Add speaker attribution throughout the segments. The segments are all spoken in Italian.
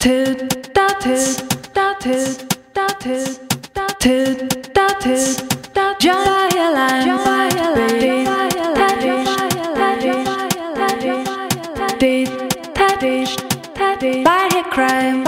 Speaker 1: Tid, da tid, da tid, da tid, da tid, da tid, da Jamailand, Tadish, Tadish, Tadish, Tadish, Tadish, Tadish, Tadish, Tadish,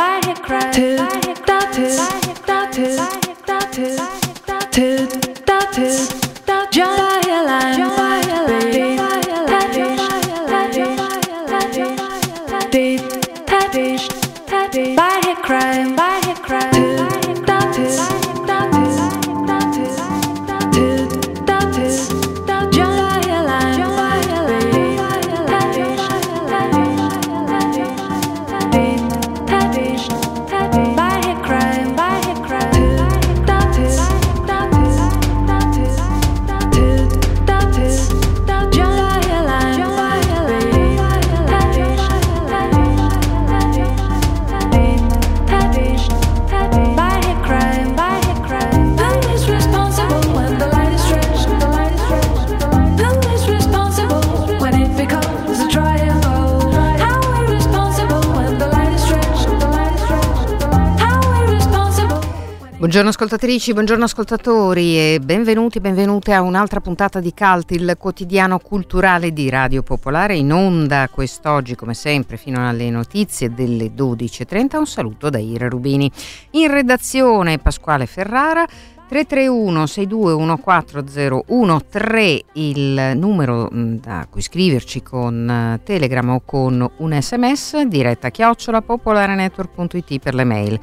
Speaker 2: Buongiorno ascoltatrici, buongiorno ascoltatori e benvenuti, benvenute a un'altra puntata di Cult, il quotidiano culturale di Radio Popolare, in onda quest'oggi come sempre fino alle notizie delle 12.30. Un saluto da Ira Rubini. In redazione Pasquale Ferrara. 331 6214013 il numero mh, da cui scriverci con eh, Telegram o con un sms diretta chiocciola popolarenetwork.it per le mail.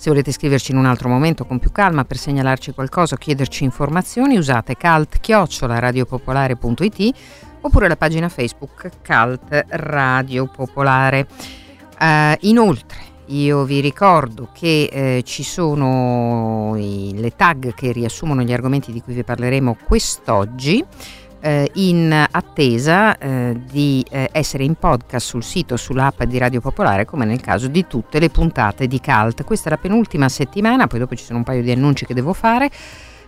Speaker 2: Se volete scriverci in un altro momento con più calma per segnalarci qualcosa o chiederci informazioni usate cult-radiopopolare.it oppure la pagina Facebook Cult Radio Popolare. Eh, inoltre io vi ricordo che eh, ci sono i- le tag che riassumono gli argomenti di cui vi parleremo quest'oggi. Eh, in attesa eh, di eh, essere in podcast sul sito, sull'app di Radio Popolare, come nel caso di tutte le puntate di Cult. Questa è la penultima settimana, poi dopo ci sono un paio di annunci che devo fare.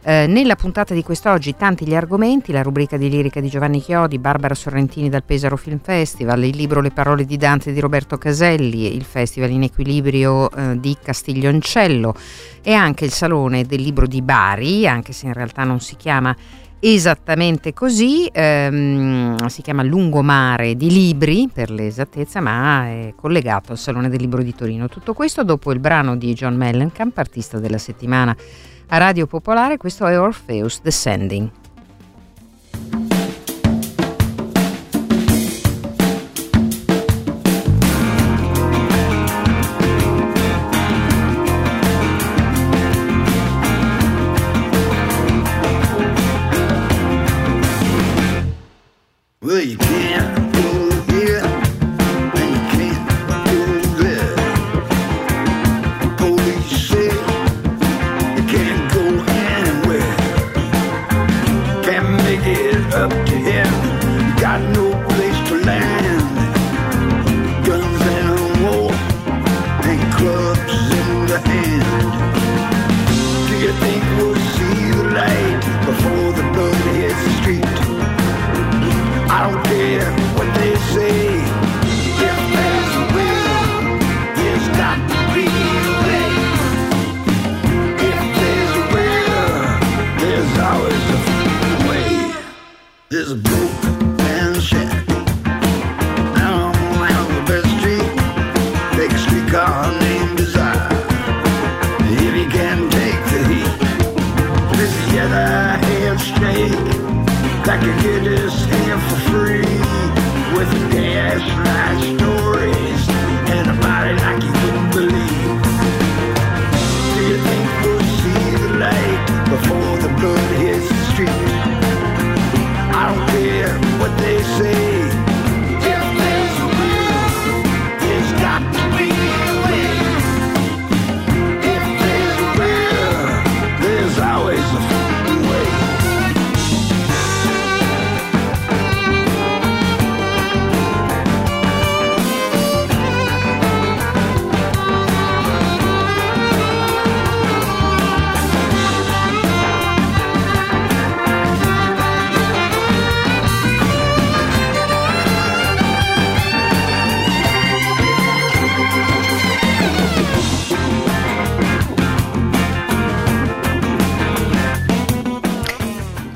Speaker 2: Eh, nella puntata di quest'oggi tanti gli argomenti, la rubrica di lirica di Giovanni Chiodi, Barbara Sorrentini dal Pesaro Film Festival, il libro Le parole di Dante di Roberto Caselli, il Festival in Equilibrio eh, di Castiglioncello e anche il Salone del Libro di Bari, anche se in realtà non si chiama esattamente così, ehm, si chiama Lungomare di Libri per l'esattezza, ma è collegato al Salone del Libro di Torino. Tutto questo dopo il brano di John Mellencamp, artista della settimana a Radio Popolare, questo è Orpheus Descending.
Speaker 3: it is up to him. Got no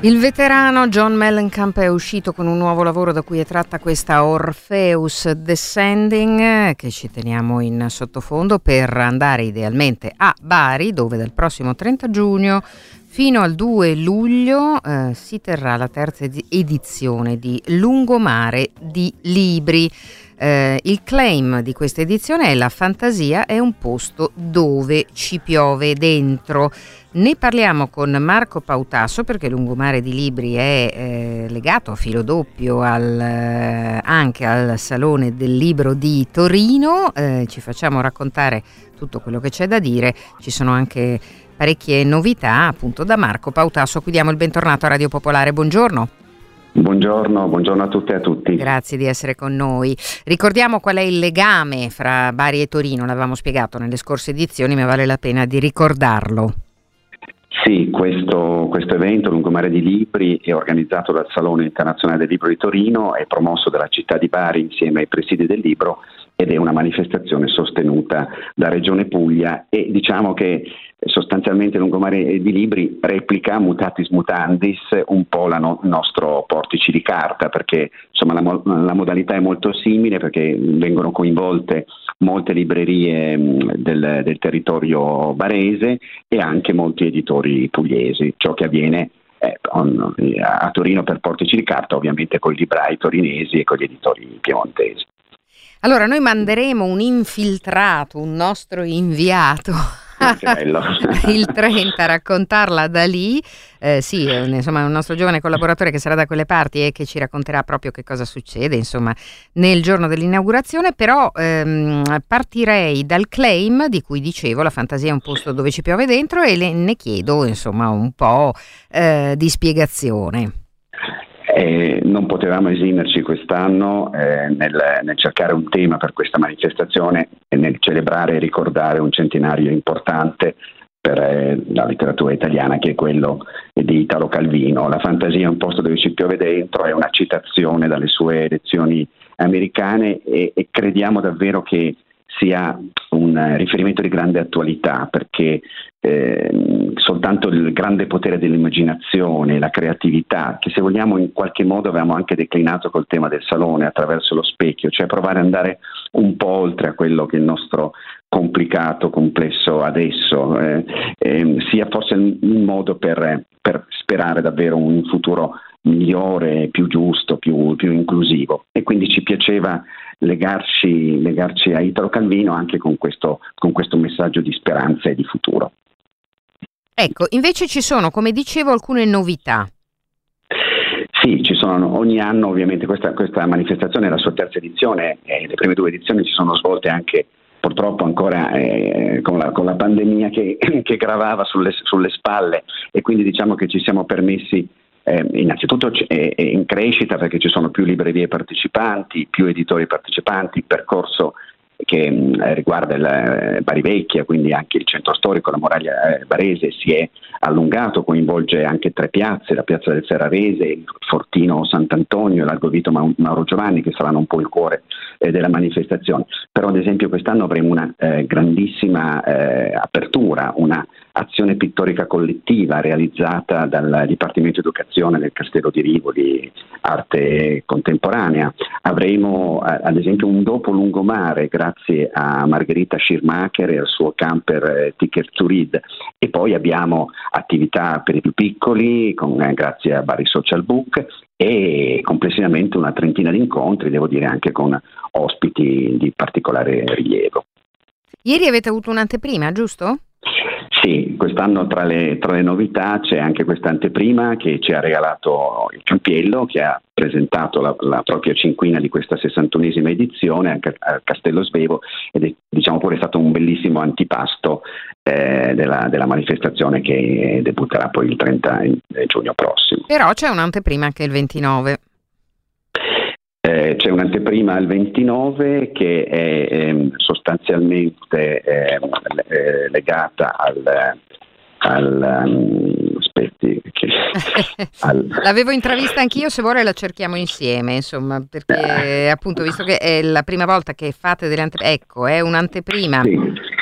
Speaker 2: Il veterano John Mellencamp è uscito con un nuovo lavoro da cui è tratta questa Orpheus Descending che ci teniamo in sottofondo per andare idealmente a Bari dove dal prossimo 30 giugno fino al 2 luglio eh, si terrà la terza edi- edizione di Lungomare di Libri. Eh, il claim di questa edizione è La fantasia è un posto dove ci piove dentro. Ne parliamo con Marco Pautasso perché Lungomare di Libri è eh, legato a filo doppio al, eh, anche al Salone del Libro di Torino. Eh, ci facciamo raccontare tutto quello che c'è da dire. Ci sono anche parecchie novità appunto da Marco Pautasso. Qui diamo il bentornato a Radio Popolare. Buongiorno.
Speaker 4: Buongiorno, buongiorno a tutte e a tutti.
Speaker 2: Grazie di essere con noi. Ricordiamo qual è il legame fra Bari e Torino, l'avevamo spiegato nelle scorse edizioni, ma vale la pena di ricordarlo.
Speaker 4: Sì, questo, questo, evento Lungomare di Libri è organizzato dal Salone Internazionale del Libro di Torino, è promosso dalla città di Bari insieme ai presidi del libro ed è una manifestazione sostenuta da Regione Puglia e diciamo che sostanzialmente Lungomare di Libri replica mutatis mutandis un po' il no- nostro portici di carta perché insomma, la, la, modalità è molto simile perché vengono coinvolte molte librerie del, del territorio barese e anche molti editori pugliesi, ciò che avviene eh, a Torino per portici di carta ovviamente con i librai torinesi e con gli editori piemontesi.
Speaker 2: Allora, noi manderemo un infiltrato, un nostro inviato. il 30 a raccontarla da lì eh, sì insomma un nostro giovane collaboratore che sarà da quelle parti e che ci racconterà proprio che cosa succede insomma nel giorno dell'inaugurazione però ehm, partirei dal claim di cui dicevo la fantasia è un posto dove ci piove dentro e le, ne chiedo insomma un po' eh, di spiegazione
Speaker 4: eh, non potevamo esimerci quest'anno eh, nel, nel, cercare un tema per questa manifestazione e nel celebrare e ricordare un centenario importante per eh, la letteratura italiana che è quello di Italo Calvino. La fantasia è un posto dove ci piove dentro, è una citazione dalle sue lezioni americane e, e crediamo davvero che sia un riferimento di grande attualità perché eh, soltanto il grande potere dell'immaginazione, la creatività, che se vogliamo in qualche modo avevamo anche declinato col tema del salone attraverso lo specchio, cioè provare ad andare un po' oltre a quello che è il nostro complicato, complesso adesso, eh, eh, sia forse un modo per, per sperare davvero un futuro migliore, più giusto, più, più inclusivo. E quindi ci piaceva legarci, legarci a Italo Calvino anche con questo, con questo messaggio di speranza e di futuro.
Speaker 2: Ecco, invece ci sono, come dicevo, alcune novità.
Speaker 4: Sì, ci sono, ogni anno ovviamente questa, questa manifestazione è la sua terza edizione e le prime due edizioni si sono svolte anche purtroppo ancora eh, con, la, con, la, pandemia che, che gravava sulle, sulle, spalle e quindi diciamo che ci siamo permessi eh, innanzitutto è, in crescita perché ci sono più librerie partecipanti, più editori partecipanti, il percorso che mm, riguarda il eh, Bari Vecchia, quindi anche il centro storico, la muraglia eh, barese si è allungato, coinvolge anche tre piazze, la piazza del Ferrarese, il Fortino Sant'Antonio e l'Argovito Mauro Giovanni che saranno un po' il cuore eh, della manifestazione. Però ad esempio quest'anno avremo una eh, grandissima eh, apertura, una azione pittorica collettiva realizzata dal Dipartimento Educazione del Castello di Rivoli, arte contemporanea. Avremo eh, ad esempio un dopo lungomare grazie a Margherita Schirmacher e al suo camper eh, Ticket to Read e poi abbiamo attività per i più piccoli con, eh, grazie a Bari Social Book e complessivamente una trentina di incontri, devo dire anche con ospiti di particolare rilievo.
Speaker 2: Ieri avete avuto un'anteprima, giusto?
Speaker 4: Sì, quest'anno tra le, tra le, novità c'è anche questa anteprima che ci ha regalato il Campiello, che ha presentato la, la propria cinquina di questa 61esima edizione anche a Castello Svevo ed è diciamo pure stato un bellissimo antipasto eh, della, della, manifestazione che debutterà poi il 30 giugno prossimo.
Speaker 2: Però c'è un'anteprima anche il 29.
Speaker 4: Eh, c'è un'anteprima il 29 che è eh, sostanzialmente ehm, eh, legata al, al um, aspetti che,
Speaker 2: al... l'avevo intravista anch'io se vuole la cerchiamo insieme insomma perché appunto visto che è la prima volta che fate delle anteprime ecco è un'anteprima
Speaker 4: sì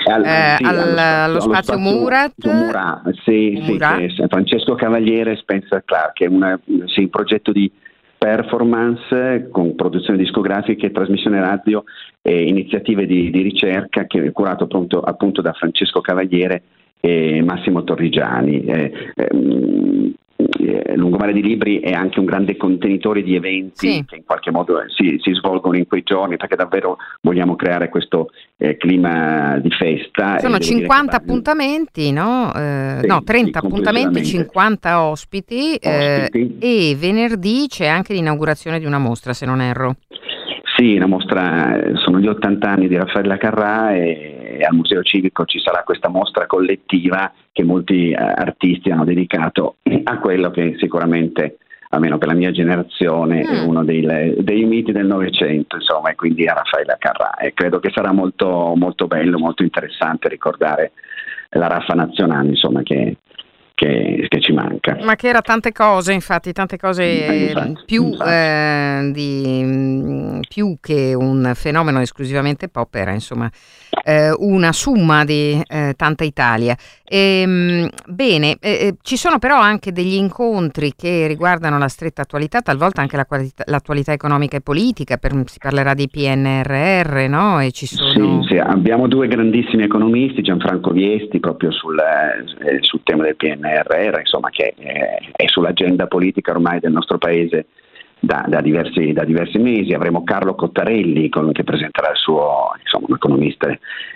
Speaker 4: Al-
Speaker 2: Eh,
Speaker 4: sì,
Speaker 2: al- allo spazio Murat.
Speaker 4: Murat, sì,
Speaker 2: Murat.
Speaker 4: Francesco Cavaliere e Spencer Clark, è una- un progetto di performance con produzioni discografiche, trasmissione radio e iniziative di, di ricerca che è curato appunto, appunto da Francesco Cavaliere e Massimo Torrigiani. Eh, ehm, eh, Lungomare di Libri è anche un grande contenitore di eventi
Speaker 2: Sì.
Speaker 4: che in qualche modo eh, si, si svolgono in quei giorni perché davvero vogliamo creare questo eh, clima di festa.
Speaker 2: Sono
Speaker 4: e devo dire
Speaker 2: 50
Speaker 4: che va-
Speaker 2: appuntamenti, no? Eh,
Speaker 4: Sì,
Speaker 2: no, 30
Speaker 4: sì,
Speaker 2: appuntamenti,
Speaker 4: complessivamente.
Speaker 2: 50 ospiti, eh,
Speaker 4: Ospiti.
Speaker 2: e venerdì c'è anche l'inaugurazione di una mostra, se non erro.
Speaker 4: Sì, una mostra, eh, sono gli 80 anni di Raffaella Carrà e al Museo Civico ci sarà questa mostra collettiva che molti eh, artisti hanno dedicato a quello che sicuramente, almeno per la mia generazione, è
Speaker 2: Mm.
Speaker 4: uno dei, dei miti del Novecento, insomma, e quindi a Raffaella Carrà. E credo che sarà molto, molto bello, molto interessante ricordare la Raffa nazionale, insomma, che, che- che ci manca.
Speaker 2: Ma che era tante cose, infatti, tante cose
Speaker 4: Eh, infatti,
Speaker 2: più,
Speaker 4: infatti.
Speaker 2: eh, di, mm, più che un fenomeno esclusivamente pop, era insomma eh, una summa di eh, tanta Italia. Ehm, bene, eh, eh, ci sono però anche degli incontri che riguardano la stretta attualità, talvolta anche la qualità- l'attualità economica e politica, per- si parlerà di PNRR, no? E ci sono...
Speaker 4: Sì, sì, abbiamo due grandissimi economisti, Gianfranco Viesti proprio sul, eh, sul tema del PNRR, insomma, che eh, è sull'agenda politica ormai del nostro paese da, da diversi, da diversi mesi. Avremo Carlo Cottarelli con- che presenterà il suo, insomma, un economista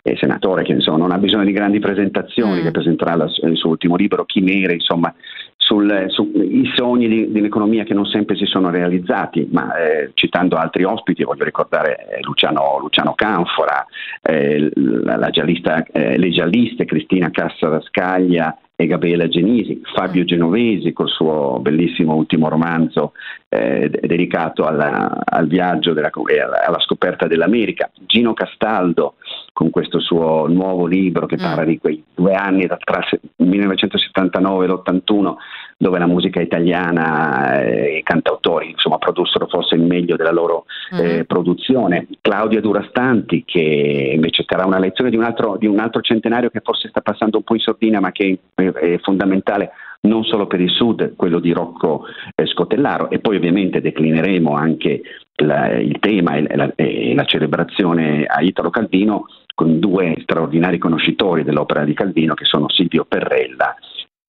Speaker 4: e senatore che insomma, non ha bisogno di grandi presentazioni,
Speaker 2: Mm.
Speaker 4: che presenterà la- il suo ultimo libro, Chimere, insomma, sul- sui sogni di, di un'economia che non sempre si sono realizzati, ma eh, citando altri ospiti, voglio ricordare eh, Luciano, Luciano Canfora, eh, la, la giallista, eh, le gialliste Cristina Cassarascaglia e Gabriele Genisi, Fabio Genovesi col suo bellissimo ultimo romanzo eh, de- dedicato alla- al viaggio della, e alla, scoperta dell'America, Gino Castaldo con questo suo nuovo libro che
Speaker 2: Mm.
Speaker 4: parla di quei due anni tra se- 1979 e l'81 dove la musica italiana e i cantautori insomma produssero forse il meglio della loro eh,
Speaker 2: Mhm.
Speaker 4: produzione. Claudia Durastanti che invece terrà una lezione di un, altro, di un altro centenario che forse sta passando un po' in sordina ma che è, è fondamentale non solo per il sud, quello di Rocco eh, Scotellaro e poi ovviamente declineremo anche la- il tema e la, e la celebrazione a Italo Calvino con due straordinari conoscitori dell'opera di Calvino che sono Silvio Perrella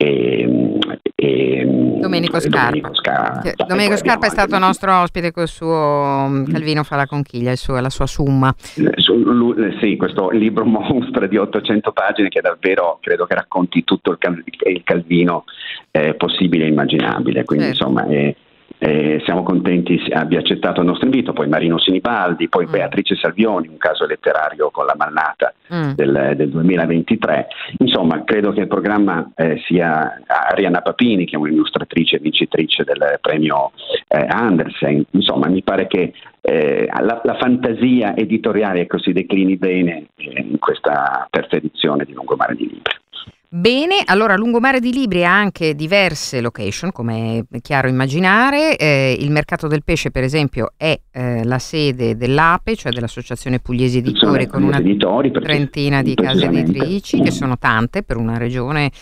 Speaker 4: e, e
Speaker 2: Domenico
Speaker 4: e
Speaker 2: Scarpa.
Speaker 4: Scarpa.
Speaker 2: Che-
Speaker 4: E poi
Speaker 2: Domenico Scarpa è stato
Speaker 4: anche-
Speaker 2: nostro ospite col suo mm, Calvino fa la conchiglia, il suo- la sua summa.
Speaker 4: Eh, sì, questo libro mostro di 800 pagine che davvero credo che racconti tutto il, cal- il Calvino eh, possibile e immaginabile. Quindi
Speaker 2: Certo.
Speaker 4: insomma eh, eh, siamo contenti abbia accettato il nostro invito, poi Marino Sinibaldi, poi
Speaker 2: Mm.
Speaker 4: Beatrice Salvioni, un caso letterario con la Malnata
Speaker 2: Mm.
Speaker 4: del, del 2023. Insomma, credo che il programma eh, sia Arianna Papini, che è un'illustratrice e vincitrice del premio eh, Andersen. Insomma, mi pare che eh, la, la fantasia editoriale ecco, si declini bene eh, in questa terza edizione di Lungomare di Libri.
Speaker 2: Bene, allora Lungomare di Libri ha anche diverse location, come è chiaro immaginare. Eh, il mercato del pesce, per esempio, è eh, la sede dell'APE, cioè dell'Associazione Pugliesi Editori, con una
Speaker 4: editori,
Speaker 2: trentina di case editrici, che sono tante per una regione.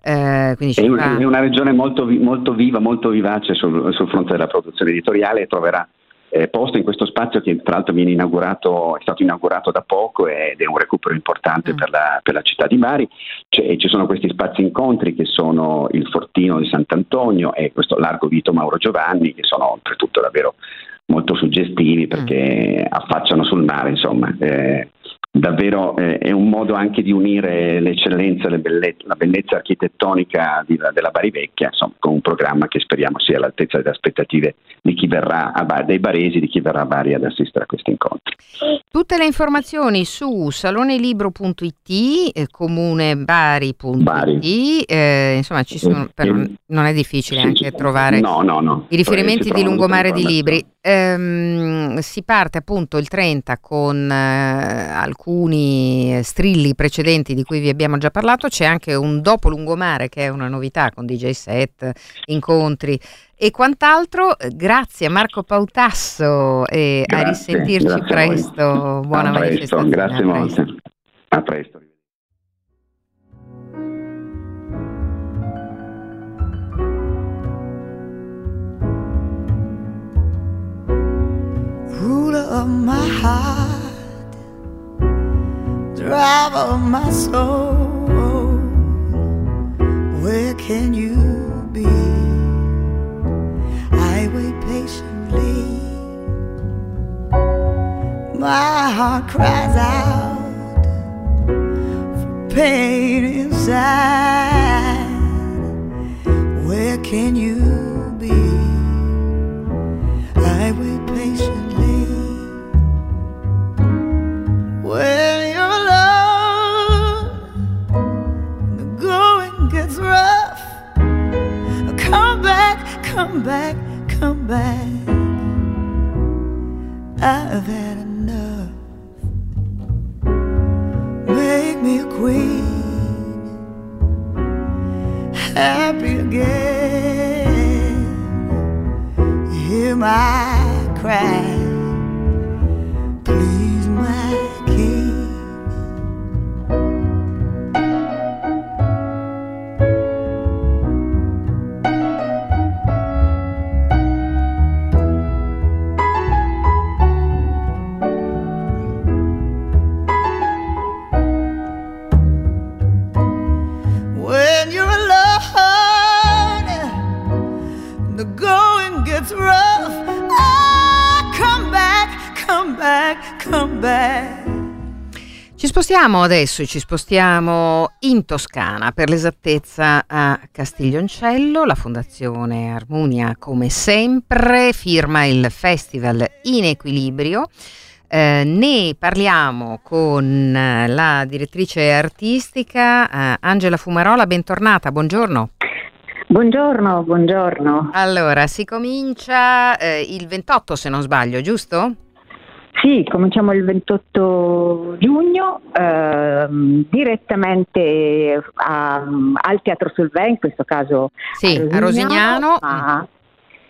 Speaker 2: eh,
Speaker 4: È,
Speaker 2: fa-
Speaker 4: un- è una regione molto, molto viva, molto vivace sul, sul fronte della produzione editoriale e troverà eh, posto in questo spazio che tra l'altro viene inaugurato, è stato inaugurato da poco ed è un recupero importante
Speaker 2: Mm.
Speaker 4: per, la, per la città di Bari. C'è- ci sono questi spazi incontri che sono il Fortino di Sant'Antonio e questo Largo Vito Mauro Giovanni che sono oltretutto davvero molto suggestivi perché affacciano sul mare, insomma. Eh, davvero eh, è un modo anche di unire l'eccellenza, le belle- la bellezza architettonica di- della Bari Vecchia, insomma, con un programma che speriamo sia all'altezza delle aspettative di chi verrà a Bari, dei baresi, di chi verrà a Bari ad assistere a questi incontri.
Speaker 2: Tutte le informazioni su salonelibro.it, eh, comunebari.it,
Speaker 4: Bari.
Speaker 2: eh, insomma ci sono,
Speaker 4: Eh,
Speaker 2: però
Speaker 4: eh,
Speaker 2: non è difficile
Speaker 4: Sì,
Speaker 2: anche trovare
Speaker 4: No, no, no.
Speaker 2: i riferimenti di lungomare di libri. Ehm, si parte appunto il 30 con eh, alcuni alcuni eh, strilli precedenti di cui vi abbiamo già parlato, c'è anche un dopo lungomare che è una novità con DJ set, incontri e quant'altro. Grazie a Marco Pautasso e
Speaker 4: grazie, a risentirci
Speaker 2: presto. A Buona
Speaker 4: a presto,
Speaker 2: manifestazione.
Speaker 4: Grazie molto. A presto.
Speaker 3: Ruler of my heart drive of my soul. Where can you be? I wait patiently. My heart cries out for pain inside. Where can you cry,
Speaker 2: Spostiamo adesso, ci spostiamo in Toscana, per l'esattezza a Castiglioncello, la Fondazione Armonia come sempre firma il festival In Equilibrio. Eh, ne parliamo con eh, la direttrice artistica eh, Angela Fumarola, bentornata, buongiorno.
Speaker 5: Buongiorno, buongiorno.
Speaker 2: Allora, si comincia eh, il 28 se non sbaglio, giusto?
Speaker 5: Sì, cominciamo il 28 giugno ehm, direttamente a- al Teatro Solvay, in questo caso
Speaker 2: Sì, a Rosignano.
Speaker 5: ma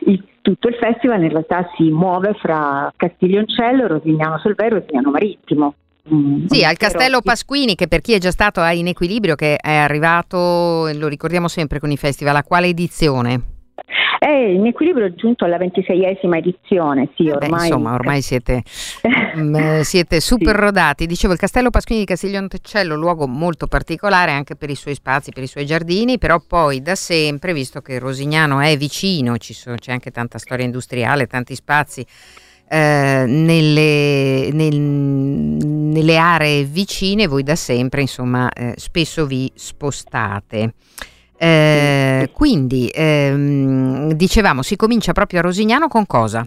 Speaker 5: il- tutto il festival in realtà si muove fra Castiglioncello, Rosignano Solvay e Rosignano Marittimo. Mm,
Speaker 2: Sì, al Castello. Pasquini, che per chi è già stato a In Equilibrio, che è arrivato, lo ricordiamo sempre con i festival, a quale edizione?
Speaker 5: È in equilibrio giunto alla 26esima edizione, sì,
Speaker 2: Eh beh,
Speaker 5: ormai...
Speaker 2: insomma, ormai siete, mm, eh, siete super
Speaker 5: Sì.
Speaker 2: rodati. Dicevo, il Castello Pasquini di Castiglioncello, luogo molto particolare anche per i suoi spazi, per i suoi giardini, però poi da sempre, visto che Rosignano è vicino, ci sono- c'è anche tanta storia industriale, tanti spazi. eh, nelle, nel- nelle aree vicine voi da sempre insomma eh, spesso vi spostate Eh, quindi ehm, dicevamo si comincia proprio a Rosignano con cosa?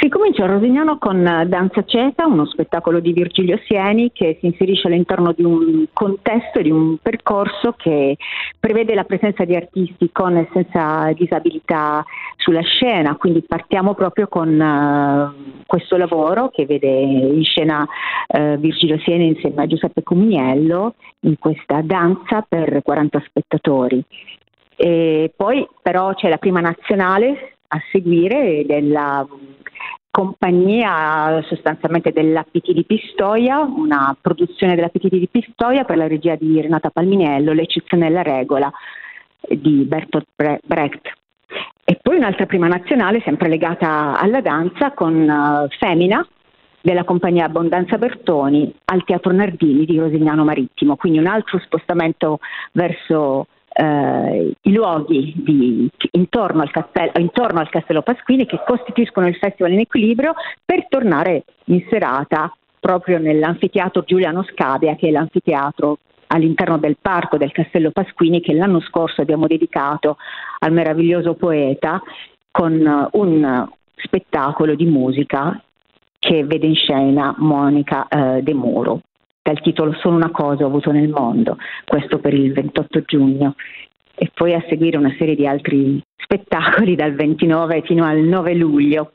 Speaker 5: Si comincia a Rosignano con eh, Danza Cieca, uno spettacolo di Virgilio Sieni che si inserisce all'interno di un contesto di un percorso che prevede la presenza di artisti con e senza disabilità sulla scena, quindi partiamo proprio con eh, questo lavoro che vede in scena eh, Virgilio Sieni insieme a Giuseppe Comuniello in questa danza per 40 spettatori. E poi però c'è la prima nazionale a seguire della compagnia sostanzialmente dell'APT di Pistoia, una produzione dell'APT di Pistoia per la regia di Renata Palminello, L'eccezione della regola di Bertolt Bre- Brecht. E poi un'altra prima nazionale sempre legata alla danza con eh, Femina della compagnia Abbondanza Bertoni al Teatro Nardini di Rosignano Marittimo, quindi un altro spostamento verso eh, i luoghi di- intorno, al castello, intorno al Castello Pasquini che costituiscono il Festival in Equilibrio per tornare in serata proprio nell'anfiteatro Giuliano Scabia che è l'anfiteatro all'interno del parco del Castello Pasquini che l'anno scorso abbiamo dedicato al meraviglioso poeta con eh, un spettacolo di musica che vede in scena Monica eh, De Muro dal titolo Solo una cosa ho avuto nel mondo, questo per il 28 giugno e poi a seguire una serie di altri spettacoli dal 29 fino al 9 luglio.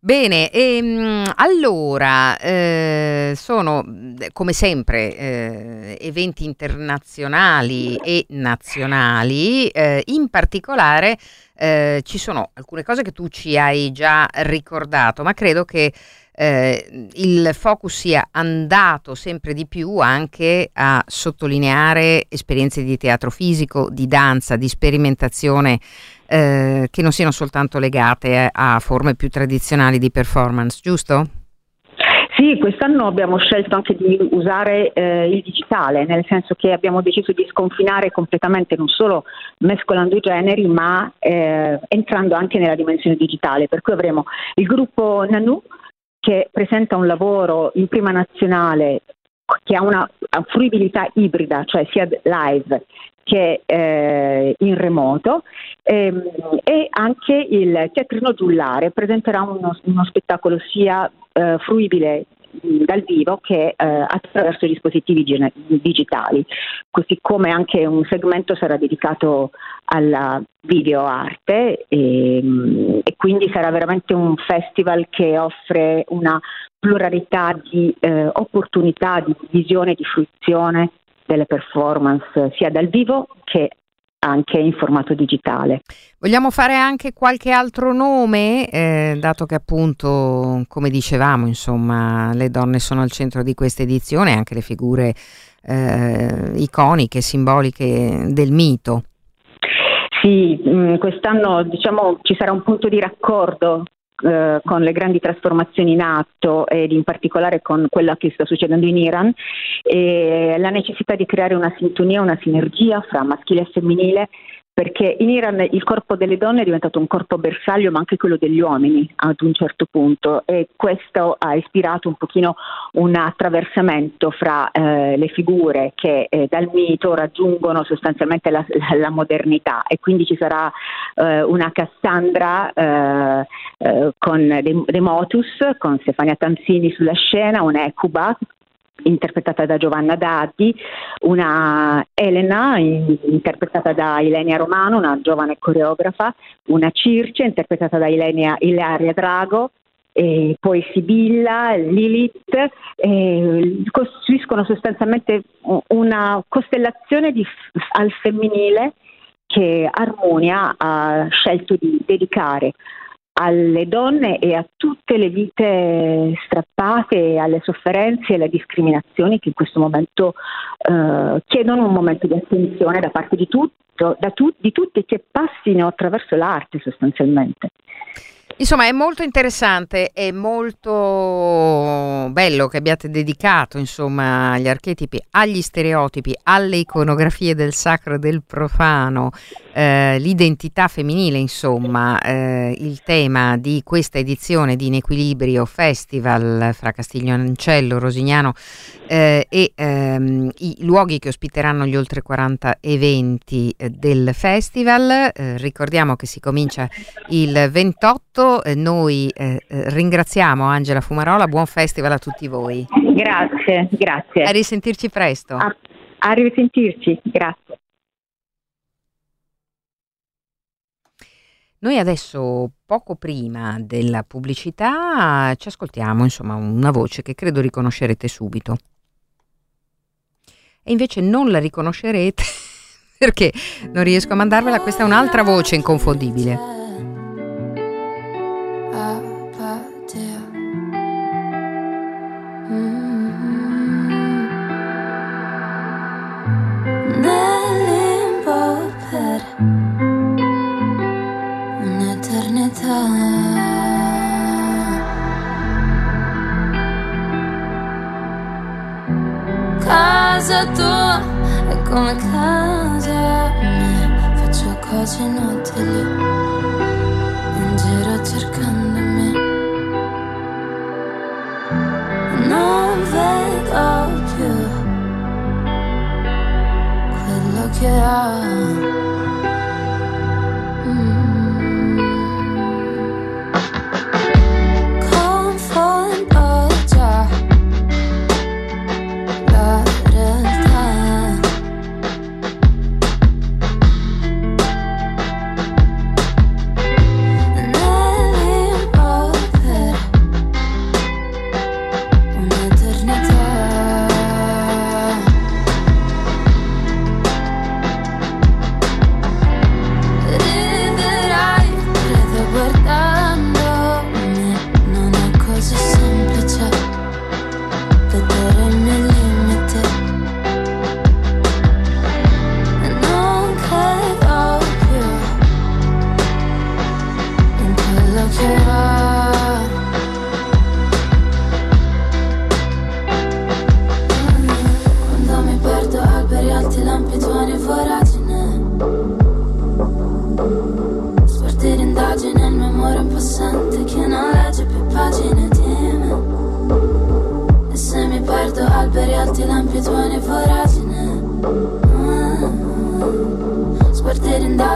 Speaker 2: Bene, ehm, allora eh, sono come sempre eh, eventi internazionali e nazionali, eh, in particolare eh, ci sono alcune cose che tu ci hai già ricordato, ma credo che eh, il focus sia andato sempre di più anche a sottolineare esperienze di teatro fisico, di danza, di sperimentazione eh, che non siano soltanto legate a forme più tradizionali di performance, giusto?
Speaker 5: Sì, quest'anno abbiamo scelto anche di usare eh, il digitale, nel senso che abbiamo deciso di sconfinare completamente non solo mescolando i generi, ma eh, entrando anche nella dimensione digitale. Per cui avremo il gruppo Nanu che presenta un lavoro in prima nazionale che ha una fruibilità ibrida, cioè sia live che eh, in remoto ehm, e anche il Teatrino Giullare presenterà uno, uno spettacolo sia eh, fruibile dal vivo che eh, attraverso i dispositivi gene- digitali, così come anche un segmento sarà dedicato alla videoarte e, e quindi sarà veramente un festival che offre una pluralità di eh, opportunità, di visione, di fruizione delle performance sia dal vivo che anche in formato digitale.
Speaker 2: Vogliamo fare anche qualche altro nome, eh, dato che appunto, come dicevamo, insomma, le donne sono al centro di questa edizione, anche le figure eh, iconiche, simboliche del mito.
Speaker 5: Sì, mm, quest'anno diciamo ci sarà un punto di raccordo eh, con le grandi trasformazioni in atto ed in particolare con quella che sta succedendo in Iran e la necessità di creare una sintonia, una sinergia fra maschile e femminile perché in Iran il corpo delle donne è diventato un corpo bersaglio ma anche quello degli uomini ad un certo punto. E questo ha ispirato un pochino un attraversamento fra eh, le figure che eh, dal mito raggiungono sostanzialmente la, la, la modernità. E quindi ci sarà eh, una Cassandra eh, eh, con De, De Motus, con Stefania Tanzini sulla scena, un'Ecuba interpretata da Giovanna Daddi, una Elena interpretata da Ilenia Romano, una giovane coreografa, una Circe interpretata da Ilenia, Ilaria Drago, poi Sibilla, Lilith, eh, costruiscono sostanzialmente una costellazione di, al femminile che Armonia ha scelto di dedicare alle donne e a tutte le vite strappate, alle sofferenze e alle discriminazioni che in questo momento eh, chiedono un momento di attenzione da parte di, tutto, da tu, di tutti che passino attraverso l'arte sostanzialmente.
Speaker 2: Insomma, è molto interessante, è molto bello che abbiate dedicato insomma, agli archetipi, agli stereotipi, alle iconografie del sacro e del profano, eh, l'identità femminile, insomma, eh, il tema di questa edizione di Inequilibrio Festival fra Castiglioncello, Rosignano eh, e ehm, i luoghi che ospiteranno gli oltre 40 eventi eh, del festival. Eh, ricordiamo che si comincia il 28 eh, noi eh, eh, ringraziamo Angela Fumarola, buon festival a tutti voi.
Speaker 5: Grazie, grazie.
Speaker 2: A risentirci presto.
Speaker 5: A, a risentirci, grazie.
Speaker 2: Noi adesso, poco prima della pubblicità, ci ascoltiamo insomma una voce che credo riconoscerete subito. E invece non la riconoscerete perché non riesco a mandarvela, questa è un'altra voce inconfondibile.
Speaker 6: Come casa mia Faccio cose inutili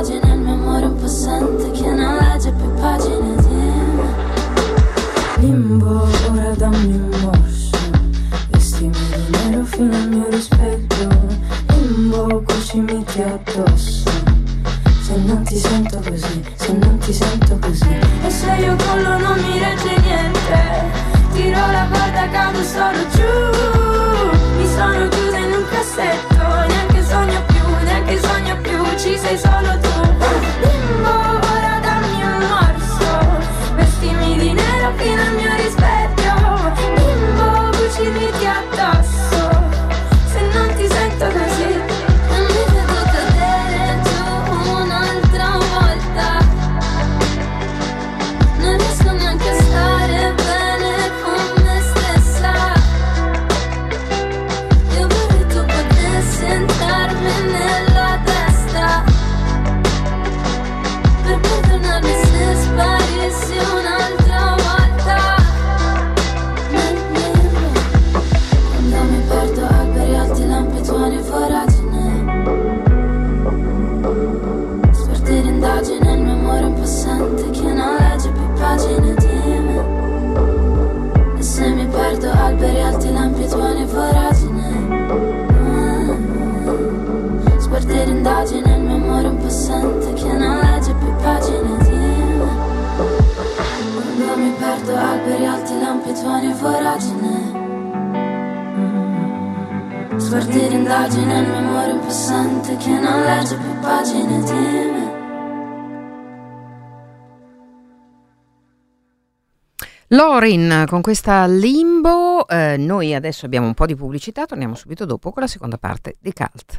Speaker 7: Spartire indagine il mio Spartire indagine il mio possente che non legge più pagine di me
Speaker 2: Lorin con questa limbo, eh, noi adesso abbiamo un po' di pubblicità, torniamo subito dopo con la seconda parte di Cult.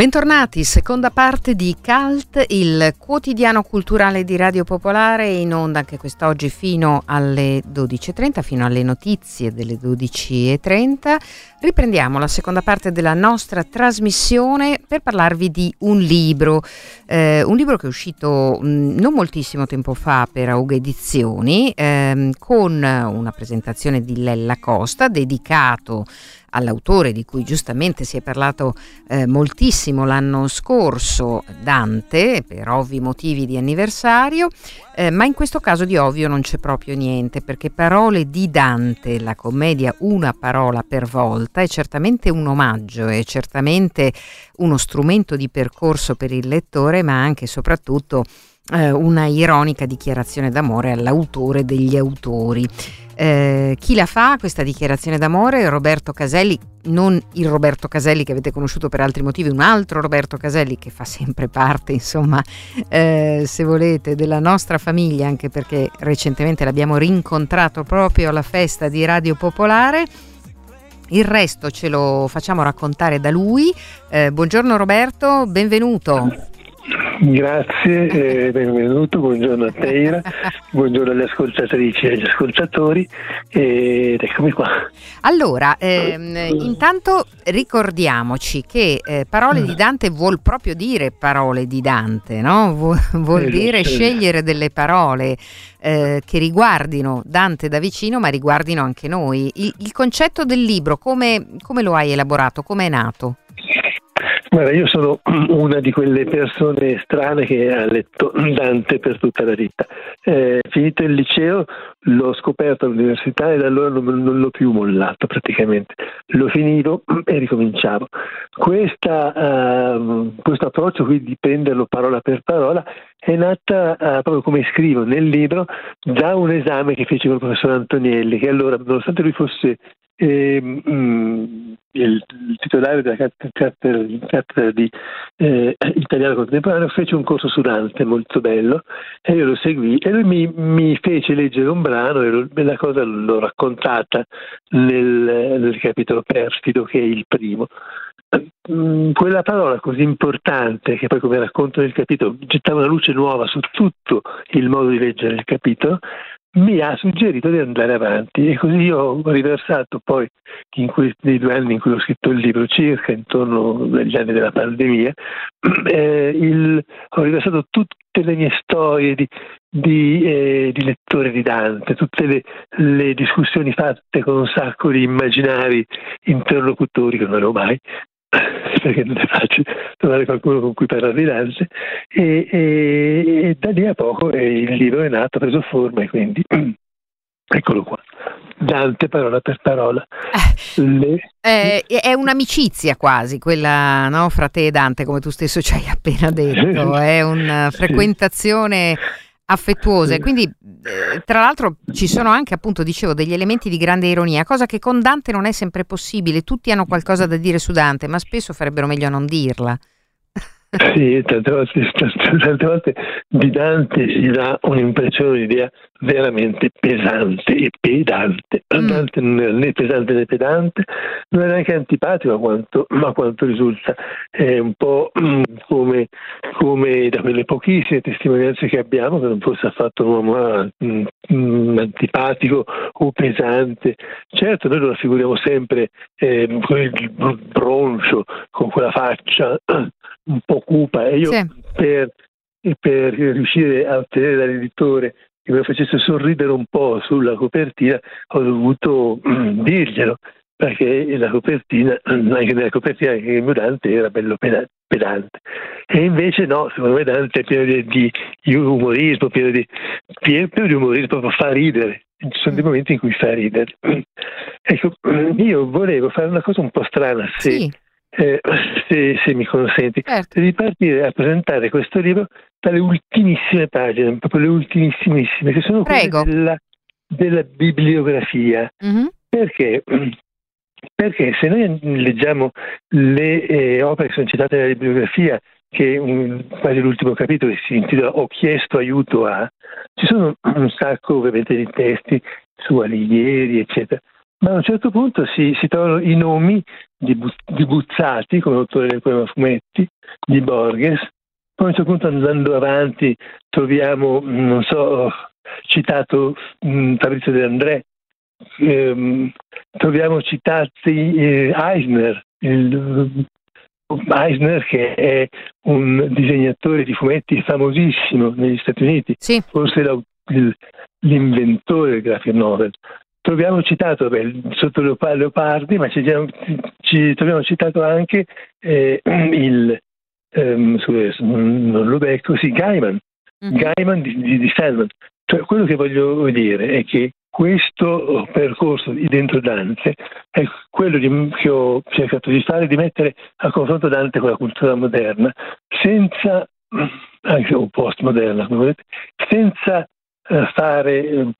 Speaker 2: Bentornati, seconda parte di Cult, il quotidiano culturale di Radio Popolare, in onda anche quest'oggi fino alle 12.30, fino alle notizie delle 12.30. Riprendiamo la seconda parte della nostra trasmissione per parlarvi di un libro, eh, un libro che è uscito mh, non moltissimo tempo fa per Auga Edizioni, ehm, con una presentazione di Lella Costa dedicato all'autore di cui giustamente si è parlato eh, moltissimo l'anno scorso, Dante, per ovvi motivi di anniversario, eh, ma in questo caso di ovvio non c'è proprio niente, perché Parole di Dante, la commedia Una parola per volta, è certamente un omaggio, è certamente uno strumento di percorso per il lettore, ma anche e soprattutto eh, una ironica dichiarazione d'amore all'autore degli autori. Eh, chi la fa questa dichiarazione d'amore? Roberto Caselli, non il Roberto Caselli che avete conosciuto per altri motivi, un altro Roberto Caselli che fa sempre parte, insomma, eh, se volete, della nostra famiglia, anche perché recentemente l'abbiamo rincontrato proprio alla festa di Radio Popolare. Il resto ce lo facciamo raccontare da lui. Eh, buongiorno Roberto, benvenuto.
Speaker 8: Grazie, eh, benvenuto, buongiorno a Teira, buongiorno alle ascoltatrici e agli ascoltatori ed eccomi qua.
Speaker 2: Allora, ehm, intanto ricordiamoci che eh, parole di Dante vuol proprio dire parole di Dante, no? Vuol, vuol
Speaker 8: Eh,
Speaker 2: dire scegliere delle parole eh, che riguardino Dante da vicino, ma riguardino anche noi. Il, il concetto del libro, come, come lo hai elaborato? Come è nato?
Speaker 8: Guarda, io sono una di quelle persone strane che ha letto Dante per tutta la vita. Eh, finito il liceo l'ho scoperto all'università e da allora non, non l'ho più mollato praticamente. Lo finivo e ricominciavo. Questa, ehm, questo approccio qui di prenderlo parola per parola è nata eh, proprio come scrivo nel libro da un esame che fece con il professor Antonielli, che allora, nonostante lui fosse ehm, mm, il, il titolare della cat- cattedra, cattedra di eh, italiano contemporaneo, fece un corso su Dante molto bello e io lo seguì e lui mi, mi fece leggere un brano e, lo- e la cosa l'ho raccontata nel, nel capitolo perfido che è il primo. Mm, Quella parola così importante, che poi come racconto nel capitolo gettava una luce nuova su tutto il modo di leggere il capitolo, mi ha suggerito di andare avanti. E così io ho riversato poi in questi due anni in cui ho scritto il libro, circa intorno agli anni della pandemia, eh, il- ho riversato tutte le mie storie di, di, eh, di lettore di Dante, tutte le, le discussioni fatte con un sacco di immaginari interlocutori che non avevo mai, perché non è facile trovare qualcuno con cui parlare di Dante, e, e- e da lì a poco eh, il libro è nato, ha preso forma e quindi eccolo qua. Dante parola per parola. Le-
Speaker 2: Eh, è un'amicizia quasi quella no, fra te e Dante, come tu stesso ci hai appena detto, è una frequentazione affettuosa e quindi eh, tra l'altro ci sono anche appunto dicevo degli elementi di grande ironia, cosa che con Dante non è sempre possibile, tutti hanno qualcosa da dire su Dante, ma spesso farebbero meglio a non dirla.
Speaker 8: Sì, tante volte, tante volte di Dante si dà un'impressione, un'idea veramente pesante e pedante.
Speaker 2: Mm.
Speaker 8: Dante non era né pesante né pedante, non era neanche antipatico a quanto, ma quanto risulta è un po' mm, come, come da quelle pochissime testimonianze che abbiamo che non fosse affatto un uomo mm, mm, antipatico o pesante. Certo, noi lo raffiguriamo sempre eh, con il broncio, con quella faccia un po' cupa e io
Speaker 2: Sì.
Speaker 8: per, per riuscire a ottenere dall'editore che lo facesse sorridere un po' sulla copertina ho dovuto mm, dirglielo perché la copertina, anche nella copertina che il mio Dante era bello peda- pedante. E invece no, secondo me Dante è pieno di, di umorismo, pieno di, pieno, pieno di umorismo, proprio fa ridere. Ci sono dei momenti in cui fa ridere. Ecco, io volevo fare una cosa un po' strana se,
Speaker 2: Sì,
Speaker 8: eh, se, se mi consenti.
Speaker 2: Certo.
Speaker 8: di partire a presentare questo libro dalle ultimissime pagine, proprio le ultimissimissime, che sono
Speaker 2: Prego.
Speaker 8: quelle della, della bibliografia.
Speaker 2: Mhm.
Speaker 8: Perché? Perché se noi leggiamo le eh, opere che sono citate nella bibliografia, che um, quasi l'ultimo capitolo si intitola Ho chiesto aiuto a, ci sono un sacco ovviamente di testi su Alighieri, eccetera, ma a un certo punto si, si trovano i nomi di, Bu- di Buzzati come autore del poema Fumetti, di Borges, poi a un certo punto andando avanti troviamo, non so, citato mm, Fabrizio De André, ehm, troviamo citati eh, Eisner, il, Eisner che è un disegnatore di fumetti famosissimo negli Stati Uniti,
Speaker 2: Sì,
Speaker 8: forse la- il- l'inventore del graphic novel. Troviamo citato vabbè, sotto Leopa- Leopardi, ma ci, ci troviamo citato anche eh, il ehm, non lo becco, sì, Gaiman,
Speaker 2: Mhm.
Speaker 8: Gaiman di, di, di Sandman. Cioè, quello che voglio dire è che questo percorso di dentro Dante è quello di- che ho cercato di fare, di mettere a confronto Dante con la cultura moderna, senza, anche o postmoderna, come volete, senza eh, fare, eh,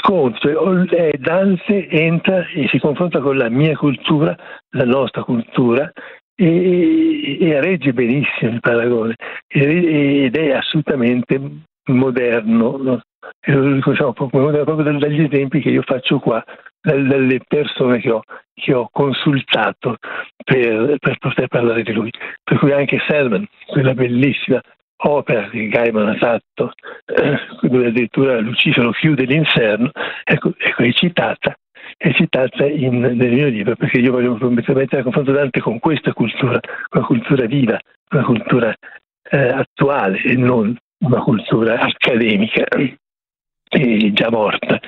Speaker 8: scontro, cioè, eh, Dante entra e si confronta con la mia cultura, la nostra cultura, e, e regge benissimo il paragone ed è assolutamente moderno. no? Lo riconosciamo proprio, proprio dagli esempi che io faccio qua, dal- dalle persone che ho, che ho consultato per, per poter parlare di lui. Per cui anche Selman, quella bellissima opera che Gaiman ha fatto, eh, dove addirittura Lucifero chiude l'inferno, ecco, ecco, è citata, è citata in- nel mio libro perché io voglio mettere a confronto Dante con questa cultura, una cultura viva, una cultura eh, attuale e non una cultura accademica e già morta.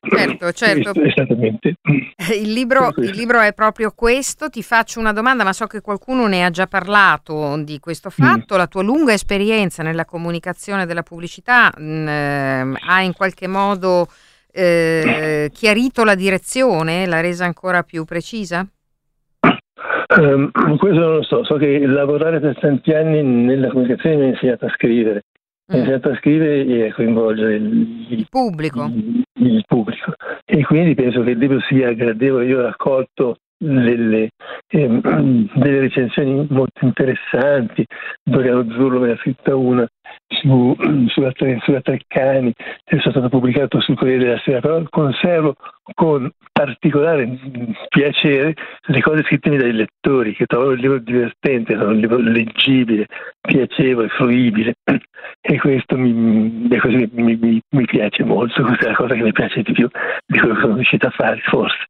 Speaker 2: Certo, certo.
Speaker 8: Esattamente.
Speaker 2: Il libro, il libro è proprio questo, ti faccio una domanda, ma so che qualcuno ne ha già parlato di questo fatto, la tua lunga esperienza nella comunicazione della pubblicità mh, ehm, ha in qualche modo eh, chiarito la direzione, l'ha resa ancora più precisa?
Speaker 8: Ehm, questo non lo so, so che lavorare per tanti anni nella comunicazione mi ha insegnato a scrivere, mi ha
Speaker 2: Mm.
Speaker 8: insegnato a scrivere e a coinvolgere il,
Speaker 2: Il pubblico?
Speaker 8: il- il pubblico e quindi penso che il libro sia gradevole. Io ho raccolto delle, ehm, delle recensioni molto interessanti, Doriano Zurlo ne ha scritta una su, sulla, sulla Treccani, è stato pubblicato sul Corriere della Sera, però conservo con particolare piacere le cose scritte dai lettori che trovano il libro divertente, il libro leggibile, piacevole, fruibile e questo mi, questo mi- mi- mi piace molto, questa è la cosa che mi piace di più di quello che sono riuscito a fare forse.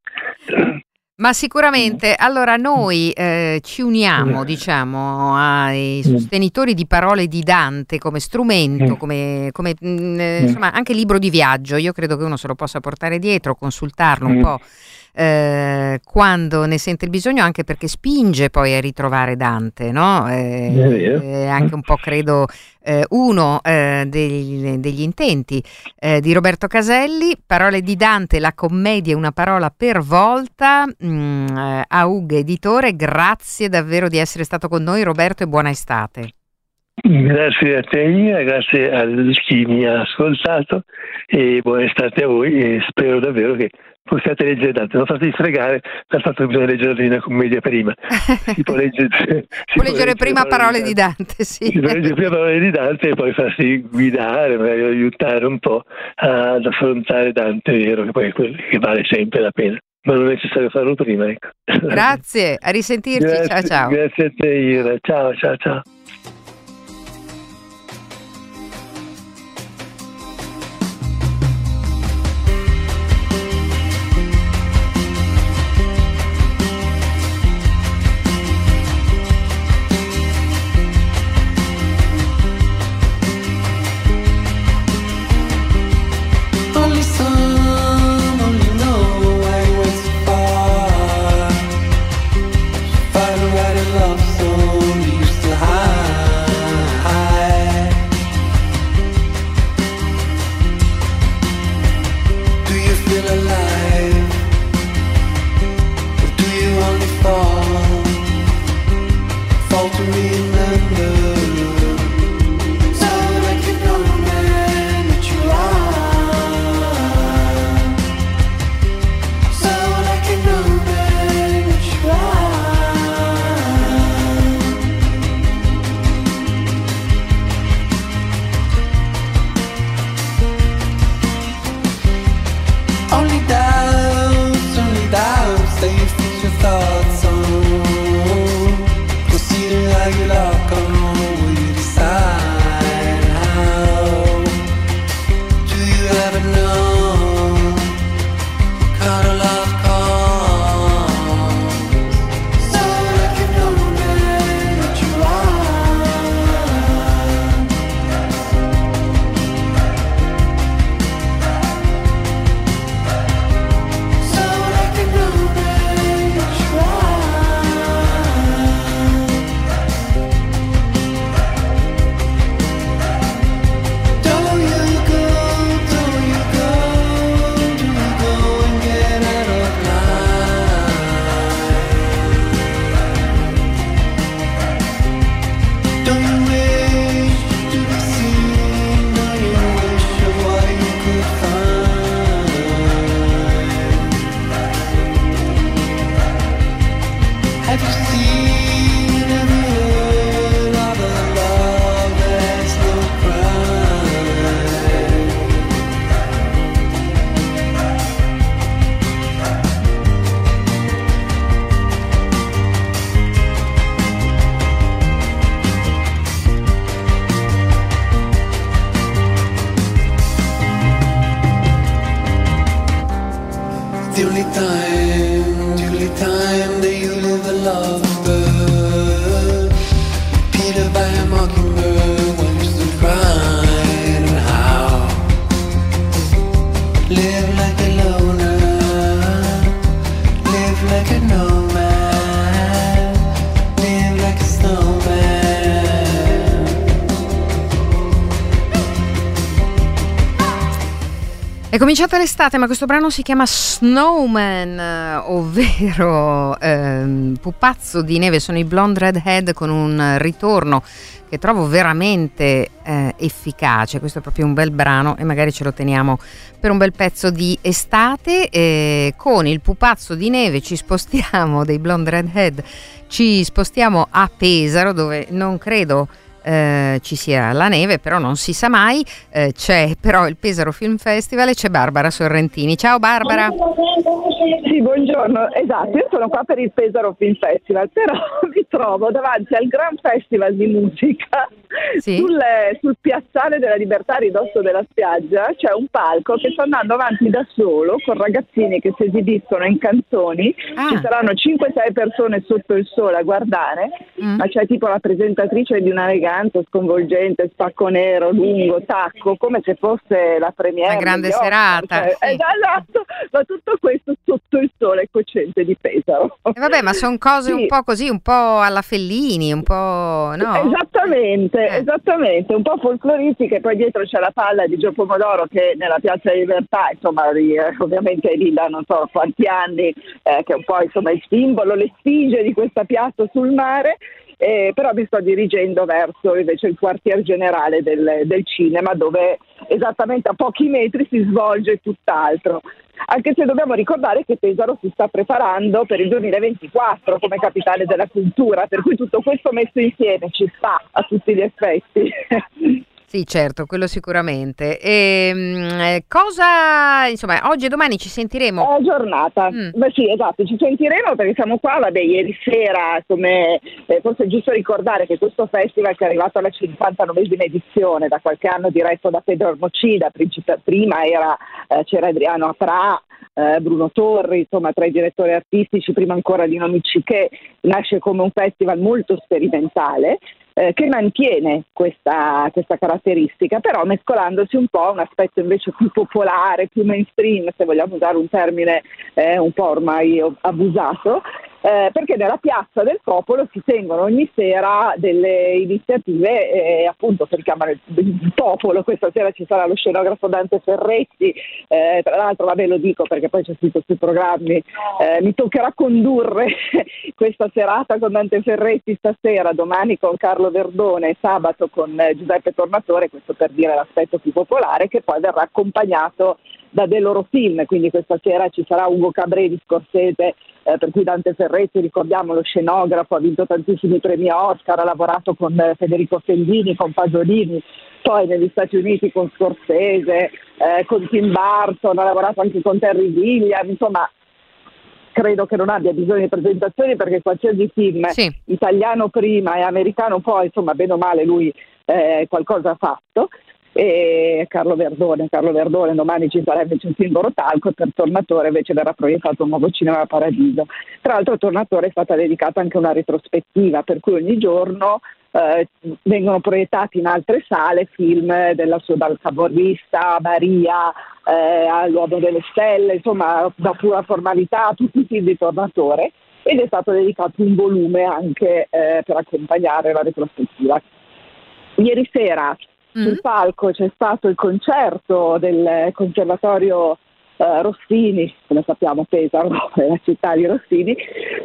Speaker 2: Ma sicuramente, allora noi eh, ci uniamo,
Speaker 8: Mm.
Speaker 2: diciamo, ai
Speaker 8: Mm.
Speaker 2: sostenitori di parole di Dante come strumento,
Speaker 8: Mm.
Speaker 2: come, come, mm,
Speaker 8: Mm.
Speaker 2: insomma, anche libro di viaggio. Io credo che uno se lo possa portare dietro, consultarlo un
Speaker 8: Mm.
Speaker 2: po' eh, quando ne sente il bisogno, anche perché spinge poi a ritrovare Dante, no? Eh, eh, anche un po' credo eh, uno eh, degli, degli intenti di Roberto Caselli, parole di Dante, la commedia, una parola per volta, mm, eh, a Ug Editore, grazie davvero di essere stato con noi Roberto e buona estate.
Speaker 8: Grazie a te, Ina, grazie a chi mi ha ascoltato e buona estate a voi e spero davvero che possiate leggere Dante. Non fatevi fregare dal fatto che bisogna leggere una commedia prima. Si può leggere, si
Speaker 2: Può leggere prima parole di Dante, sì.
Speaker 8: Si può leggere prima parole di Dante e poi farsi guidare, magari aiutare un po' ad affrontare Dante, vero, che poi è quello che vale sempre la pena. Ma non è necessario farlo prima, ecco.
Speaker 2: Grazie, a risentirci, ciao
Speaker 8: Grazie-
Speaker 2: ciao.
Speaker 8: Grazie a te, Ira. Ciao, ciao, ciao.
Speaker 2: Cominciata l'estate, ma questo brano si chiama Snowman, eh, ovvero ehm, pupazzo di neve. Sono i Blonde Redhead con un ritorno che trovo veramente eh, efficace. Questo è proprio un bel brano e magari ce lo teniamo per un bel pezzo di estate. Eh, con il pupazzo di neve ci spostiamo dei Blonde Redhead, ci spostiamo a Pesaro dove non credo eh, ci sia la neve, però non si sa mai. Eh, c'è però il Pesaro Film Festival e c'è Barbara Sorrentini. Ciao Barbara.
Speaker 9: Sì, buongiorno. Esatto, io sono qua per il Pesaro Film Festival, però mi trovo davanti al Gran Festival di musica
Speaker 2: Sì.
Speaker 9: sul, sul piazzale della Libertà ridosso della spiaggia. C'è un palco che sta andando avanti da solo con ragazzini che si esibiscono in canzoni.
Speaker 2: Ah.
Speaker 9: Ci saranno 5-6 persone sotto il sole a guardare,
Speaker 2: Mm.
Speaker 9: ma c'è tipo la presentatrice di un'eleganza sconvolgente, spacco nero, lungo, tacco, come se fosse la premiere.
Speaker 2: Una grande
Speaker 9: degli Oscar,
Speaker 2: serata,
Speaker 9: cioè,
Speaker 2: sì.
Speaker 9: Esatto, ma tutto questo sotto il sole cocente di Pesaro.
Speaker 2: E vabbè, ma sono cose un
Speaker 9: Sì.
Speaker 2: po' così, un po' alla Fellini, un po' no?
Speaker 9: Esattamente,
Speaker 2: Eh.
Speaker 9: esattamente, un po' folcloristiche, poi dietro c'è la palla di Gio Pomodoro che nella Piazza Libertà, insomma, ri- eh, ovviamente lì da non so quanti anni, eh, che è un po' insomma il simbolo, le spinge di questa piazza sul mare. Eh, però mi sto dirigendo verso invece il quartier generale del, del cinema dove esattamente a pochi metri si svolge tutt'altro. Anche se dobbiamo ricordare che Pesaro si sta preparando per il 2024 come capitale della cultura, per cui tutto questo messo insieme ci sta a tutti gli effetti.
Speaker 2: Sì, certo, quello sicuramente. E, mm, eh, cosa, insomma, oggi e domani ci sentiremo.
Speaker 9: È giornata,
Speaker 2: Mm.
Speaker 9: Beh, sì esatto, ci sentiremo perché siamo qua, vabbè ieri sera, come eh, forse è giusto ricordare che questo festival che è arrivato alla 59esima edizione, da qualche anno diretto da Pedro Armocida, prima era, eh, c'era Adriano Apra, eh, Bruno Torri, insomma tra i direttori artistici, prima ancora di Nomici che nasce come un festival molto sperimentale eh, che mantiene questa, questa caratteristica, però mescolandosi un po' a un aspetto invece più popolare, più mainstream, se vogliamo usare un termine eh, un po' ormai abusato, eh, perché nella piazza del popolo si tengono ogni sera delle iniziative, eh, appunto chiamano il, il popolo, questa sera ci sarà lo scenografo Dante Ferretti, eh, tra l'altro vabbè lo dico perché poi c'è scritto sui programmi, eh, mi toccherà condurre questa serata con Dante Ferretti stasera, domani con Carlo Verdone, sabato con eh, Giuseppe Tornatore, questo per dire l'aspetto più popolare, che poi verrà accompagnato da dei loro film, quindi questa sera ci sarà Ugo Cabré di Scorsese, eh, per cui Dante Ferretti, ricordiamo lo scenografo, ha vinto tantissimi premi Oscar, ha lavorato con eh, Federico Fellini, con Pasolini, poi negli Stati Uniti con Scorsese, eh, con Tim Burton, ha lavorato anche con Terry Gilliam, insomma credo che non abbia bisogno di presentazioni perché qualsiasi film
Speaker 2: Sì.
Speaker 9: italiano prima e americano poi, insomma, bene o male lui eh, qualcosa ha fatto. E Carlo Verdone, Carlo Verdone, domani ci sarà invece un film Borotalco per Tornatore invece verrà proiettato un nuovo cinema Paradiso. Tra l'altro a Tornatore è stata dedicata anche una retrospettiva, per cui ogni giorno eh, vengono proiettati in altre sale film della sua dal Caborvista, a Maria, eh, all'Uomo delle Stelle, insomma da pura formalità, tutti i film di Tornatore ed è stato dedicato un volume anche eh, per accompagnare la retrospettiva. Ieri sera
Speaker 2: Mm.
Speaker 9: sul palco c'è stato il concerto del Conservatorio eh, Rossini, come sappiamo Pesaro è la città di Rossini,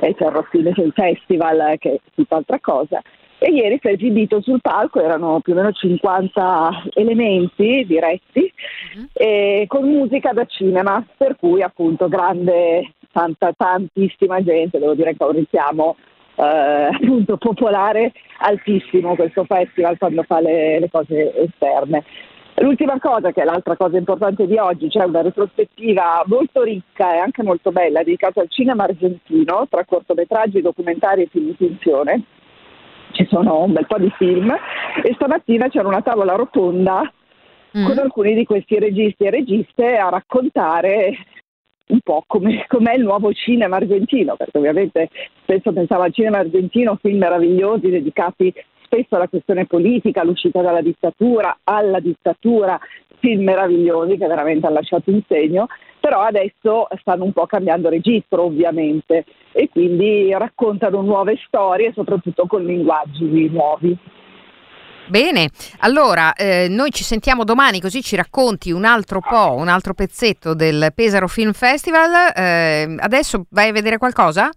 Speaker 9: e c'è Rossini c'è il festival che è tutt'altra cosa. E ieri si è esibito sul palco, erano più o meno 50 elementi diretti, e con musica da cinema, per cui appunto grande, tanta, tantissima gente, devo dire che ha un richiamo eh, appunto popolare altissimo questo festival quando fa le, le cose esterne. L'ultima cosa, che è l'altra cosa importante di oggi, c'è una retrospettiva molto ricca e anche molto bella dedicata al cinema argentino, tra cortometraggi, documentari e film di finzione. Ci sono un bel po' di film e stamattina c'era una tavola rotonda
Speaker 2: Mm.
Speaker 9: con alcuni di questi registi e registe a raccontare un po' come com'è il nuovo cinema argentino, perché ovviamente spesso pensavo al cinema argentino, film meravigliosi dedicati spesso alla questione politica, all'uscita dalla dittatura, alla dittatura, film meravigliosi che veramente hanno lasciato un segno, però adesso stanno un po' cambiando registro ovviamente e quindi raccontano nuove storie, soprattutto con linguaggi nuovi.
Speaker 2: Bene, allora eh, noi ci sentiamo domani così ci racconti un altro po', un altro pezzetto del Pesaro Film Festival. Eh, adesso vai a vedere qualcosa?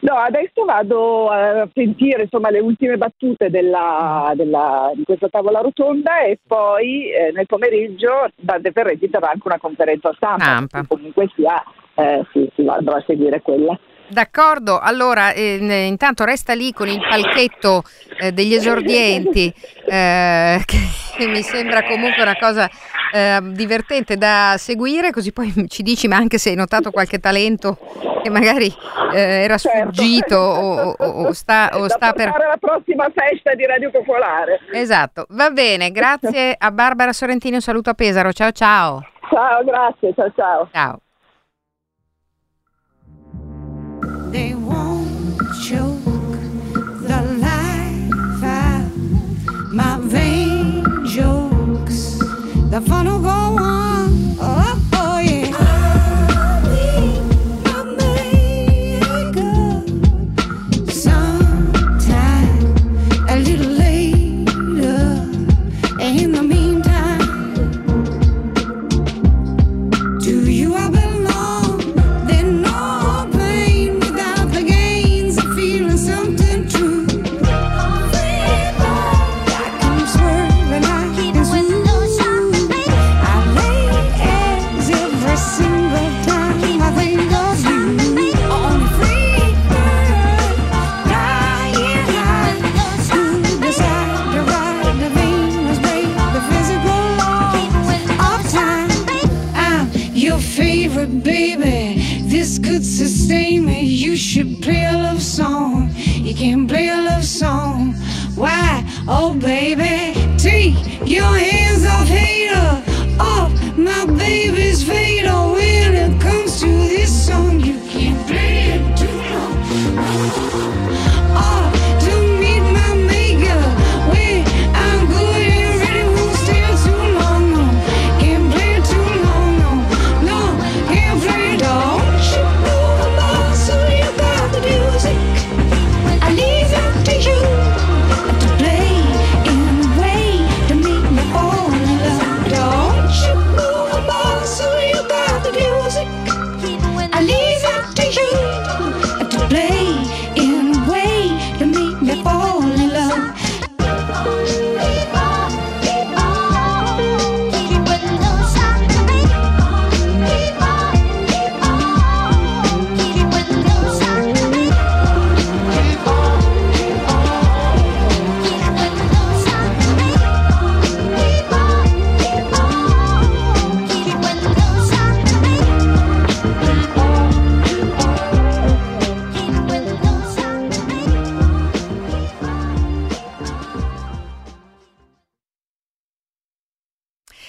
Speaker 9: No, adesso vado a sentire insomma, le ultime battute della, della, di questa tavola rotonda e poi eh, nel pomeriggio Dante Ferretti terrà anche una conferenza stampa.
Speaker 2: Stampa.
Speaker 9: Comunque sia, eh, sì, sì, andrò a seguire quella.
Speaker 2: D'accordo, allora eh, intanto resta lì con il palchetto eh, degli esordienti, eh, che mi sembra comunque una cosa eh, divertente da seguire, così poi ci dici ma anche se hai notato qualche talento che magari eh, era sfuggito o, o- o sta, o sta per...
Speaker 9: portare alla prossima festa di Radio Popolare.
Speaker 2: Esatto, va bene, grazie a Barbara Sorrentini, un saluto a Pesaro, ciao ciao.
Speaker 9: Ciao, grazie, ciao ciao.
Speaker 2: Ciao.
Speaker 7: They won't choke the life out my vein jokes. The fun will go on. Oh,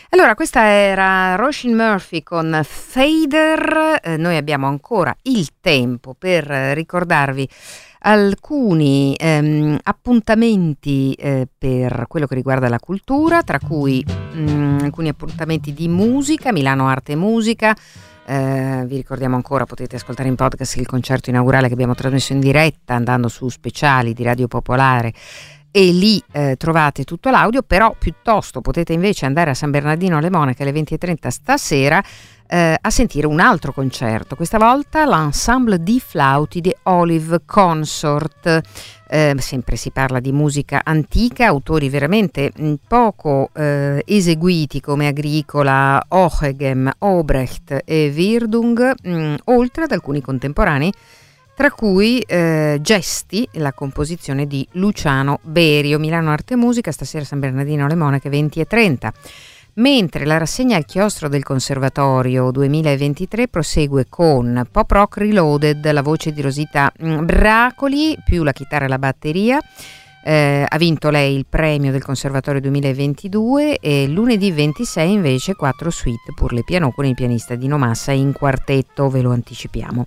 Speaker 2: Allora, questa era Roshin Murphy con Fader. Eh, noi abbiamo ancora il tempo per ricordarvi alcuni ehm, appuntamenti eh, per quello che riguarda la cultura, tra cui mm, alcuni appuntamenti di musica, Milano Arte e Musica. Eh, vi ricordiamo ancora, potete ascoltare in podcast il concerto inaugurale che abbiamo trasmesso in diretta andando su speciali di Radio Popolare e lì eh, trovate tutto l'audio, però piuttosto potete invece andare a San Bernardino alle Monache alle 20.30 stasera eh, a sentire un altro concerto, questa volta l'ensemble di flauti di Olive Consort. Eh, sempre si parla di musica antica, autori veramente mh, poco eh, eseguiti come Agricola, Ochegem, Obrecht e Wirdung, mh, oltre ad alcuni contemporanei tra cui eh, Gesti, la composizione di Luciano Berio, Milano Arte e Musica, stasera San Bernardino alle Monache 20 e 30. Mentre la rassegna al chiostro del Conservatorio 2023 prosegue con Pop Rock Reloaded, la voce di Rosita mm, Bracoli, più la chitarra e la batteria, Eh, ha vinto lei il premio del Conservatorio 2022 e lunedì 26 invece quattro suite per le piano con il pianista Dino Massa in quartetto, ve lo anticipiamo.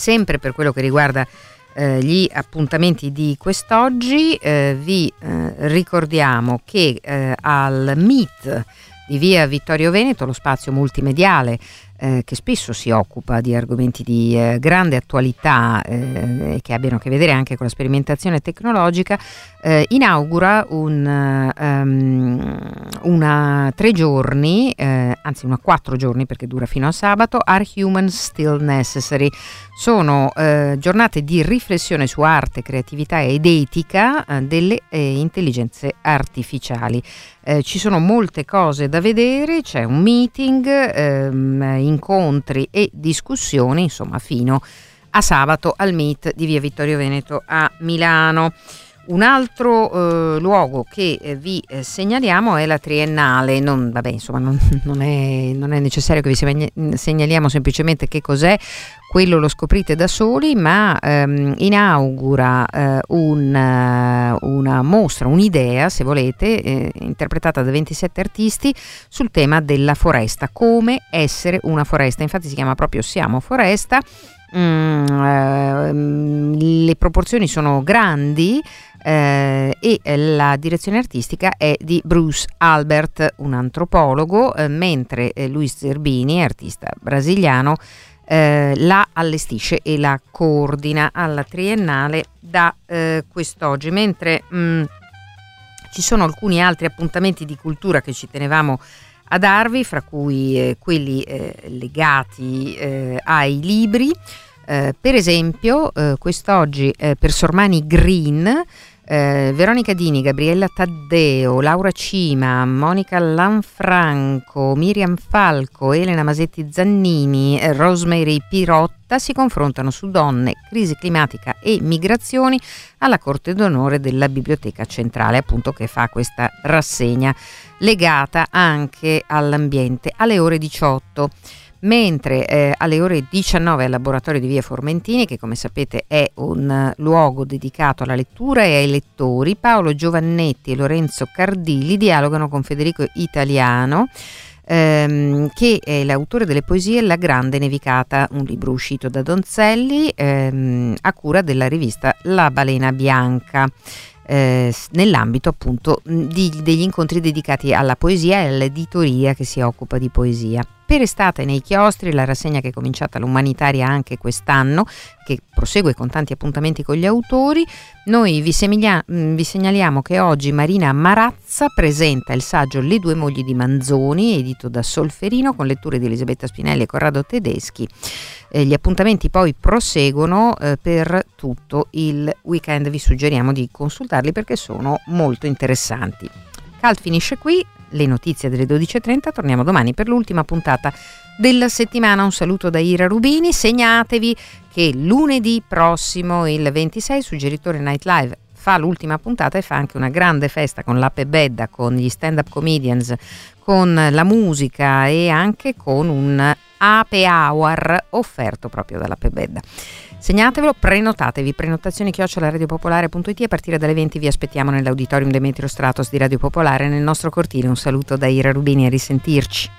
Speaker 2: Sempre per quello che riguarda eh, gli appuntamenti di quest'oggi, eh, vi eh, ricordiamo che eh, al MIT di via Vittorio Veneto, lo spazio multimediale eh, che spesso si occupa di argomenti di eh, grande attualità eh, e che abbiano a che vedere anche con la sperimentazione tecnologica, eh, inaugura un, ehm, una tre giorni, eh, anzi una quattro giorni perché dura fino a sabato, Are Humans Still Necessary? Sono eh, giornate di riflessione su arte, creatività ed etica eh, delle eh, intelligenze artificiali. Eh, ci sono molte cose da vedere, c'è un meeting, ehm, incontri e discussioni, insomma, fino a sabato al Meet di Via Vittorio Veneto a Milano. Un altro eh, luogo che eh, vi eh, segnaliamo è la Triennale, non, vabbè, insomma, non, non è, non è necessario che vi segna- segnaliamo semplicemente che cos'è, quello lo scoprite da soli, ma ehm, inaugura eh, un, eh, una mostra, un'idea, se volete, interpretata da 27 artisti sul tema della foresta, come essere una foresta. Infatti si chiama proprio Siamo Foresta. Mm, ehm, le proporzioni sono grandi eh, e la direzione artistica è di Bruce Albert, un antropologo, eh, mentre eh, Luis Zerbini, artista brasiliano, eh, la allestisce e la coordina alla triennale da eh, quest'oggi, mentre mh, ci sono alcuni altri appuntamenti di cultura che ci tenevamo a darvi, fra cui eh, quelli eh, legati eh, ai libri. Eh, per esempio, eh, quest'oggi eh, per Sormani Green, eh, Veronica Dini, Gabriella Taddeo, Laura Cima, Monica Lanfranco, Miriam Falco, Elena Masetti Zannini, Rosemary Pirotta si confrontano su donne, crisi climatica e migrazioni alla Corte d'Onore della Biblioteca Centrale, appunto che fa questa rassegna legata anche all'ambiente. Alle ore 18 mentre eh, alle ore 19 al laboratorio di Via Formentini, che come sapete è un eh, luogo dedicato alla lettura e ai lettori, Paolo Giovannetti e Lorenzo Cardilli dialogano con Federico Italiano. ehm, che è l'autore delle poesie La Grande Nevicata, un libro uscito da Donzelli ehm, a cura della rivista La Balena Bianca eh, nell'ambito appunto di- degli incontri dedicati alla poesia e all'editoria che si occupa di poesia. Per estate nei chiostri la rassegna che è cominciata l'umanitaria anche quest'anno, che prosegue con tanti appuntamenti con gli autori, noi vi, semiglia- mh, vi segnaliamo che oggi Marina Marazza presenta il saggio Le due mogli di Manzoni, edito da Solferino, con letture di Elisabetta Spinelli e Corrado Tedeschi. Eh, gli appuntamenti poi proseguono eh, per tutto il weekend, vi suggeriamo di consultarli perché sono molto interessanti. Calt finisce qui, le notizie delle 12.30, torniamo domani per l'ultima puntata della settimana. Un saluto da Ira Rubini, segnatevi che lunedì prossimo, il 26, Suggeritore Night Live fa l'ultima puntata e fa anche una grande festa con l'Ape Bedda, con gli stand-up comedians, con la musica e anche con un Ape Hour offerto proprio dall'Ape Bedda. Segnatevelo, prenotatevi, prenotazioni chiocciolaradiopopolare.it a partire dalle 20 vi aspettiamo nell'auditorium Demetrio Stratos di Radio Popolare nel nostro cortile. Un saluto da Ira Rubini, a risentirci.